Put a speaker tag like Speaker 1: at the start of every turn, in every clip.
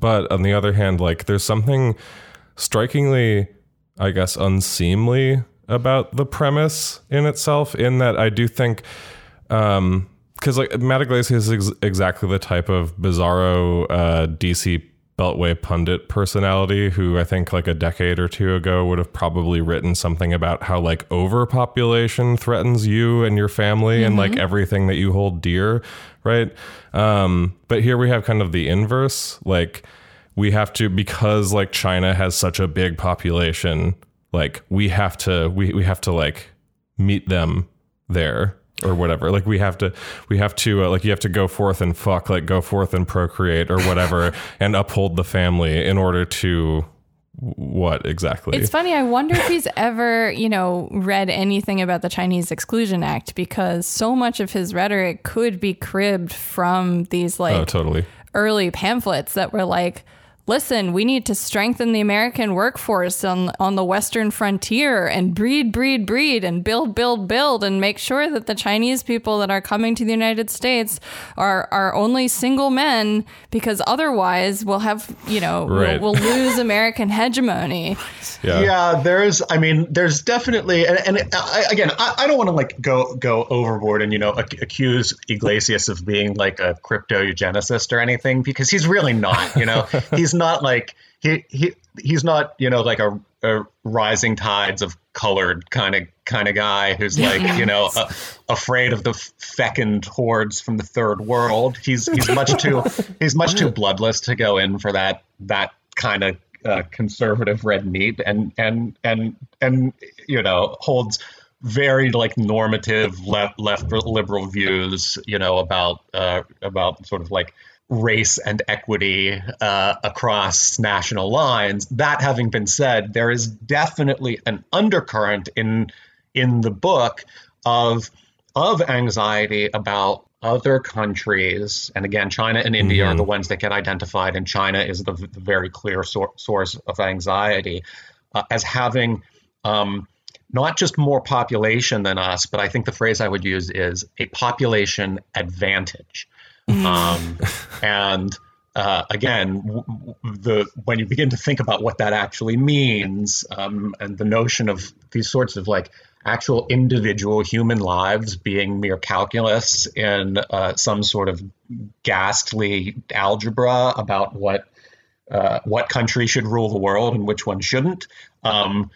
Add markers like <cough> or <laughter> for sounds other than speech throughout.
Speaker 1: But on the other hand, like there's something strikingly, I guess, unseemly about the premise in itself. In that, I do think, um, because like Matt Yglesias is ex- exactly the type of bizarro uh, DC Beltway pundit personality who I think like a decade or two ago would have probably written something about how like overpopulation threatens you and your family and like everything that you hold dear, right? Um, but here we have kind of the inverse. Like we have to because like China has such a big population, like we have to we, we have to like meet them there or whatever like we have to we have to uh, like you have to go forth and fuck like go forth and procreate or whatever <laughs> and uphold the family in order to what exactly
Speaker 2: It's funny. I wonder if he's ever, you know, read anything about the Chinese Exclusion Act because so much of his rhetoric could be cribbed from these like
Speaker 1: oh totally
Speaker 2: early pamphlets that were like, listen, we need to strengthen the American workforce on on the western frontier and breed, breed, breed and build, build, build and make sure that the Chinese people that are coming to the United States are are only single men because otherwise we'll have, you know,
Speaker 1: Right.
Speaker 2: we'll, we'll lose American hegemony. <laughs>
Speaker 1: yeah
Speaker 3: yeah there's i mean there's definitely and, and I, again I, I don't want to like go go overboard and you know ac- accuse Yglesias of being like a crypto eugenicist or anything because he's really not you know <laughs> he's not like he, he he's not you know like a, a rising tides of colored kind of kind of guy who's like you know a, afraid of the fecund hordes from the third world. He's he's much too <laughs> he's much too bloodless to go in for that that kind of uh, conservative red meat and and and and you know holds very like normative left left liberal views you know about uh, about sort of like race and equity uh, across national lines. That having been said there is definitely an undercurrent in in the book of of anxiety about other countries, and again, China and India are the ones that get identified, and China is the, the very clear sor- source of anxiety, uh, as having um, not just more population than us, but I think the phrase I would use is a population advantage. Um, and uh, again, the when you begin to think about what that actually means, um, and the notion of these sorts of like actual individual human lives being mere calculus in uh, some sort of ghastly algebra about what uh, what country should rule the world and which one shouldn't, um,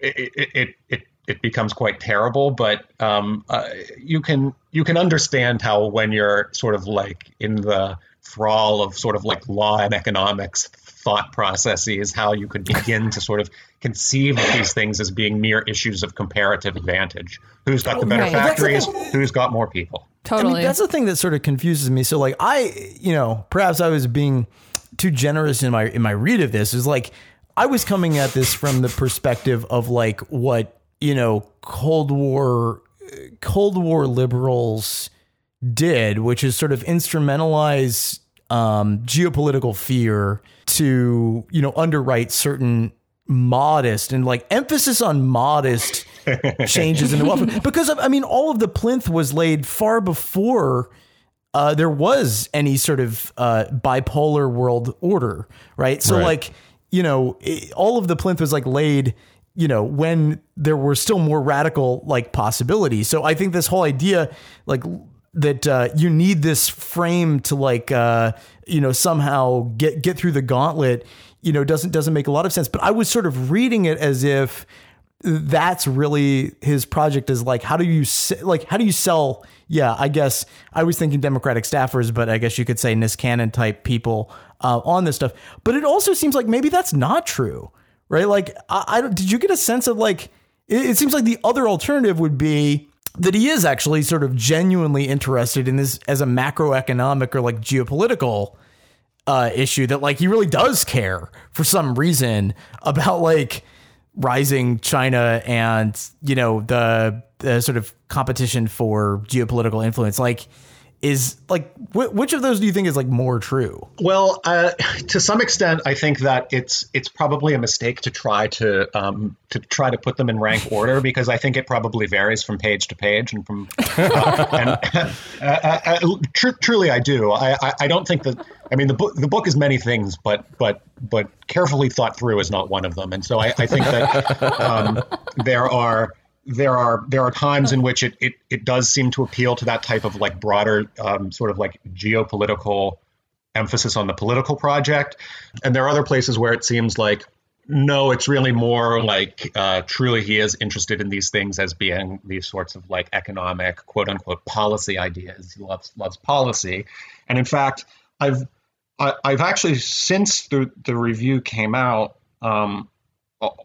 Speaker 3: it, it, it, it it becomes quite terrible. But um, uh, you can you can understand how when you're sort of like in the thrall of sort of like law and economics thought processes, how you could begin to sort of conceive of these things as being mere issues of comparative advantage. Who's got the better
Speaker 2: Right.
Speaker 3: factories? Who's got more people?
Speaker 2: Totally.
Speaker 4: I mean, that's the thing that sort of confuses me. So like I, you know, perhaps I was being too generous in my in my read of this. Is like I was coming at this from the perspective of like what, you know, Cold War Cold War liberals did, which is sort of instrumentalize um, geopolitical fear to, you know, underwrite certain modest and like emphasis on modest <laughs> changes in the welfare. Because I mean, all of the plinth was laid far before uh, there was any sort of uh, bipolar world order, right? So
Speaker 1: Right.
Speaker 4: like, you know, it, all of the plinth was like laid, you know, when there were still more radical like possibilities. So I think this whole idea, like that uh, you need this frame to like, uh, you know, somehow get get through the gauntlet, you know, doesn't doesn't make a lot of sense. But I was sort of reading it as if that's really his project is like how do you like how do you sell yeah i guess i was thinking democratic staffers but i guess you could say niskanen type people uh, on this stuff but it also seems like maybe that's not true right like i, I don't did you get a sense of like it, it seems like the other alternative would be that he is actually sort of genuinely interested in this as a macroeconomic or like geopolitical uh, issue that like he really does care for some reason about like rising China and you know the the sort of competition for geopolitical influence. Like is like wh- which of those do you think is like more true?
Speaker 3: Well, uh, to some extent, I think that it's it's probably a mistake to try to um, to try to put them in rank <laughs> order because I think it probably varies from page to page and from <laughs> uh, and uh, uh, uh tr- truly I do. I, I, I don't think that I mean the book the book is many things, but but but carefully thought through is not one of them, and so I, I think that um, there are there are there are times in which it, it it does seem to appeal to that type of like broader um, sort of like geopolitical emphasis on the political project, and there are other places where it seems like no, it's really more like uh, truly he is interested in these things as being these sorts of like economic quote unquote policy ideas. He loves loves policy, and in fact, I've I, have actually since the the review came out um,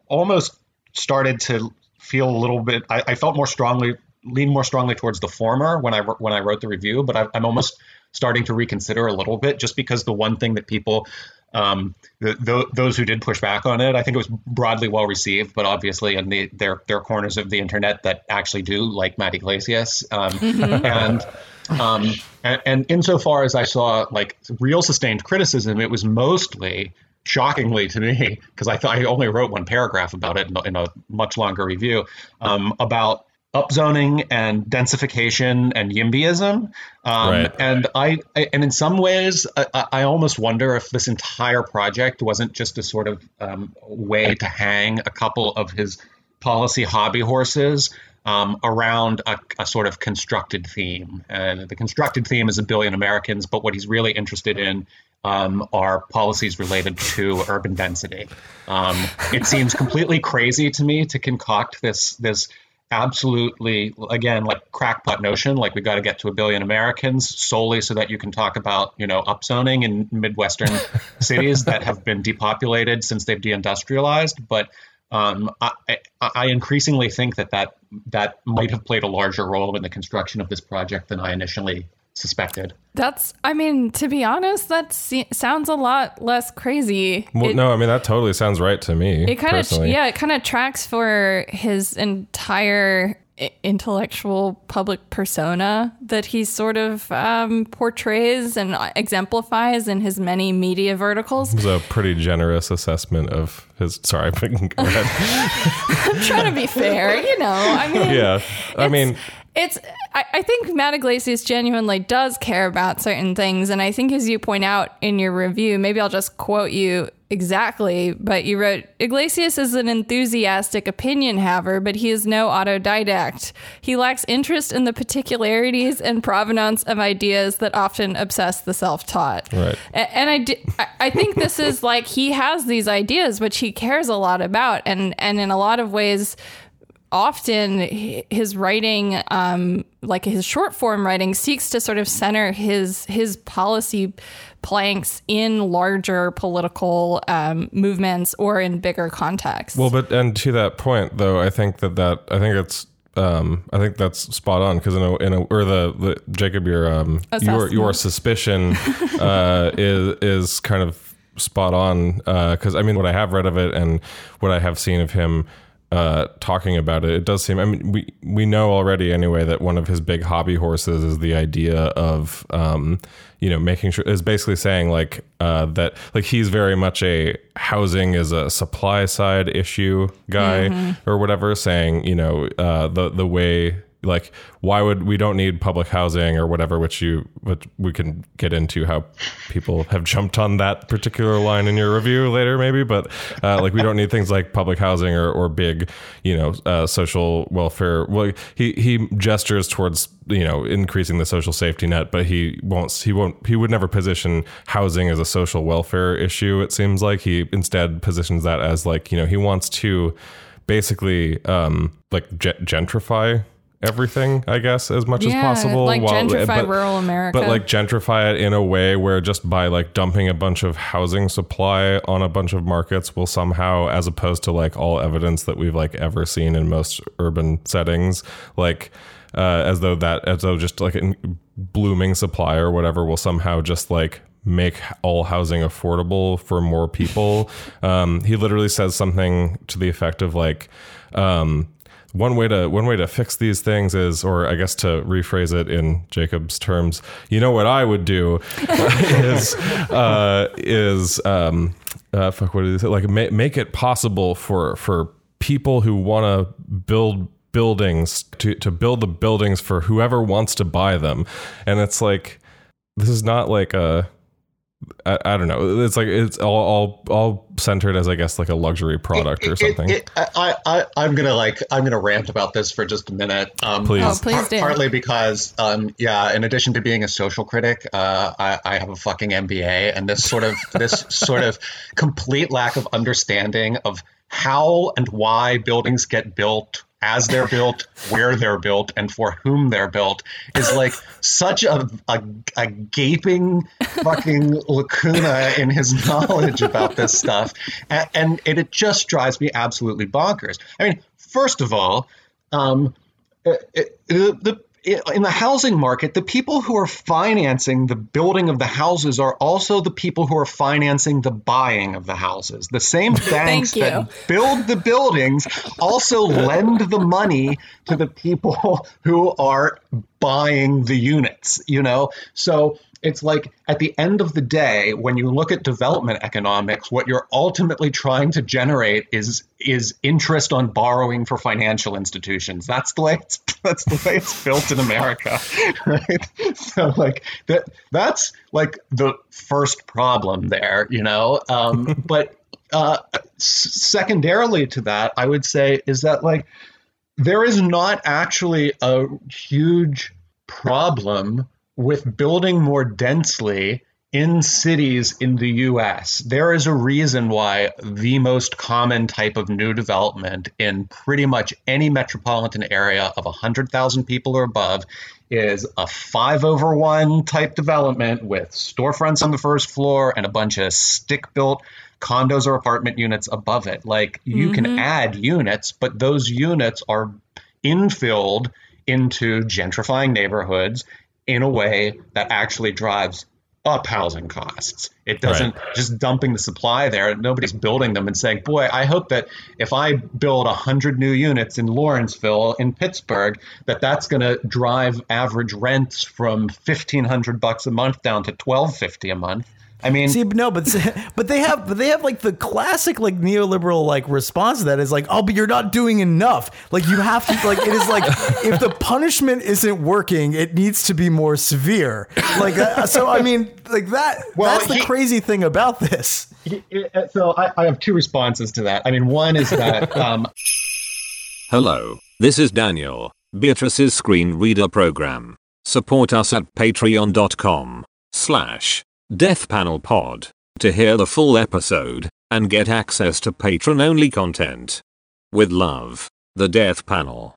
Speaker 3: almost started to feel a little bit. I, I, felt more strongly, lean more strongly towards the former when I when I wrote the review, but I, am almost starting to reconsider a little bit, just because the one thing that people, um, the, the, those who did push back on it, I think it was broadly well received, but obviously in the there there are corners of the internet that actually do like Matt Yglesias, um, mm-hmm. and. Um, and, and insofar as I saw like real sustained criticism, it was mostly shockingly to me, because I thought I only wrote one paragraph about it in, in a much longer review, um, about upzoning and densification and YIMBYism. Um, right. And I, I, and in some ways, I, I, almost wonder if this entire project wasn't just a sort of um, way to hang a couple of his policy hobby horses um, around a, a, sort of constructed theme. And the constructed theme is a billion Americans, but what he's really interested in um, are policies related to urban density. Um, it seems completely crazy to me to concoct this this absolutely again like crackpot notion like we got to get to a billion americans solely so that you can talk about you know upzoning in midwestern cities that have been depopulated since they've deindustrialized but um, I, I, increasingly think that, that that might have played a larger role in the construction of this project than I initially suspected.
Speaker 2: That's, I mean, to be honest, that sounds a lot less crazy.
Speaker 1: Well, it, no, I mean that totally sounds right to me.
Speaker 2: It kind of, yeah, it kind of tracks for his entire intellectual public persona that he sort of um, portrays and exemplifies in his many media verticals.
Speaker 1: It was a pretty generous assessment of his. Sorry, <laughs> go ahead. <laughs>
Speaker 2: I'm trying to be fair, you know. I mean,
Speaker 1: yeah, I mean,
Speaker 2: it's I, I, think Matt Yglesias genuinely does care about certain things. And I think as you point out in your review, maybe I'll just quote you exactly, but you wrote Yglesias is an enthusiastic opinion haver, but he is no autodidact. He lacks interest in the particularities and provenance of ideas that often obsess the self-taught.
Speaker 1: Right.
Speaker 2: And I, I think this is like he has these ideas which he cares a lot about and and in a lot of ways often his writing um, like his short form writing seeks to sort of center his his policy planks in larger political um, movements or in bigger contexts.
Speaker 1: Well but and to that point though i think that that i think it's um, I think that's spot on because in a, in a or the, the Jacob your um, your your suspicion <laughs> uh, is is kind of spot on because uh, I mean what I have read of it and what I have seen of him uh, talking about it, it does seem. I mean, we we know already anyway that one of his big hobby horses is the idea of, um, you know, making sure is basically saying like uh, that like he's very much a housing is a supply side issue guy mm-hmm. or whatever, saying you know uh, the the way like why would we don't need public housing or whatever which you which we can get into how people have jumped on that particular line in your review later maybe but uh, like we don't need things like public housing or, or big you know uh, social welfare. Well he he gestures towards you know increasing the social safety net but he won't he won't he would never position housing as a social welfare issue it seems like. He instead positions that as like you know he wants to basically um like gentrify everything, I guess, as much yeah, as possible.
Speaker 2: Like while, gentrify but, rural America.
Speaker 1: But like gentrify it in a way where just by like dumping a bunch of housing supply on a bunch of markets will somehow, as opposed to like all evidence that we've like ever seen in most urban settings, like uh, as though that as though just like a blooming supply or whatever will somehow just like make all housing affordable for more people. <laughs> Um, he literally says something to the effect of like, um, one way to one way to fix these things is, or I guess to rephrase it in Jacob's terms, you know what I would do <laughs> is uh, is um, uh, fuck what is it like ma- make it possible for for people who want to build buildings to to build the buildings for whoever wants to buy them, and it's like this is not like a I, I don't know. It's like it's all, all all centered as I guess like a luxury product or
Speaker 3: It-
Speaker 1: something.
Speaker 3: it- I, I, I'm gonna like I'm gonna rant about this for just a minute. Um,
Speaker 1: Please.
Speaker 2: Oh, please
Speaker 3: par-
Speaker 2: do.
Speaker 3: Partly because, um, yeah, in addition to being a social critic, uh, I, I have a fucking MBA, and this sort of <laughs> this sort of complete lack of understanding of how and why buildings get built as they're built, where they're built, and for whom they're built is like such a, a, a gaping fucking lacuna in his <laughs> knowledge about this stuff. And, and it, just drives me absolutely bonkers. I mean, first of all, um, it, it, the, in the housing market, the people who are financing the building of the houses are also the people who are financing the buying of the houses. The same <laughs> banks that build the buildings also lend the money to the people who are buying the units, you know? So it's like at the end of the day, when you look at development economics, what you're ultimately trying to generate is is interest on borrowing for financial institutions. That's the way it's <laughs> that's the way it's built in America, <laughs> right? So like that that's like the first problem there, you know. Um, but uh, secondarily to that, I would say is that like there is not actually a huge problem with building more densely in cities in the US. There is a reason why the most common type of new development in pretty much any metropolitan area of 100,000 people or above is a five over one type development with storefronts on the first floor and a bunch of stick built condos or apartment units above it. Like you can mm-hmm. add units, but those units are infilled into gentrifying neighborhoods in a way that actually drives up housing costs. It doesn't just dumping the supply there. Nobody's building them and saying, "Boy, I hope that if I build 100 new units in Lawrenceville in Pittsburgh, that that's going to drive average rents from 1500 bucks a month down to 1250 a month." I mean,
Speaker 4: See, no, but <laughs> but they have but they have like the classic like neoliberal like response to that is like, oh, but you're not doing enough. Like you have to like it is like if the punishment isn't working, it needs to be more severe. Like uh, so, I mean, like that.
Speaker 3: Well,
Speaker 4: that's the
Speaker 3: he-
Speaker 4: crazy thing about this.
Speaker 3: so I, I have two responses to that. I mean, one is that <laughs> um,
Speaker 5: Hello, this is Daniel, Beatrice's screen reader program. Support us at patreon.com slash deathpanelpod to hear the full episode and get access to patron-only content. With love, the Death Panel.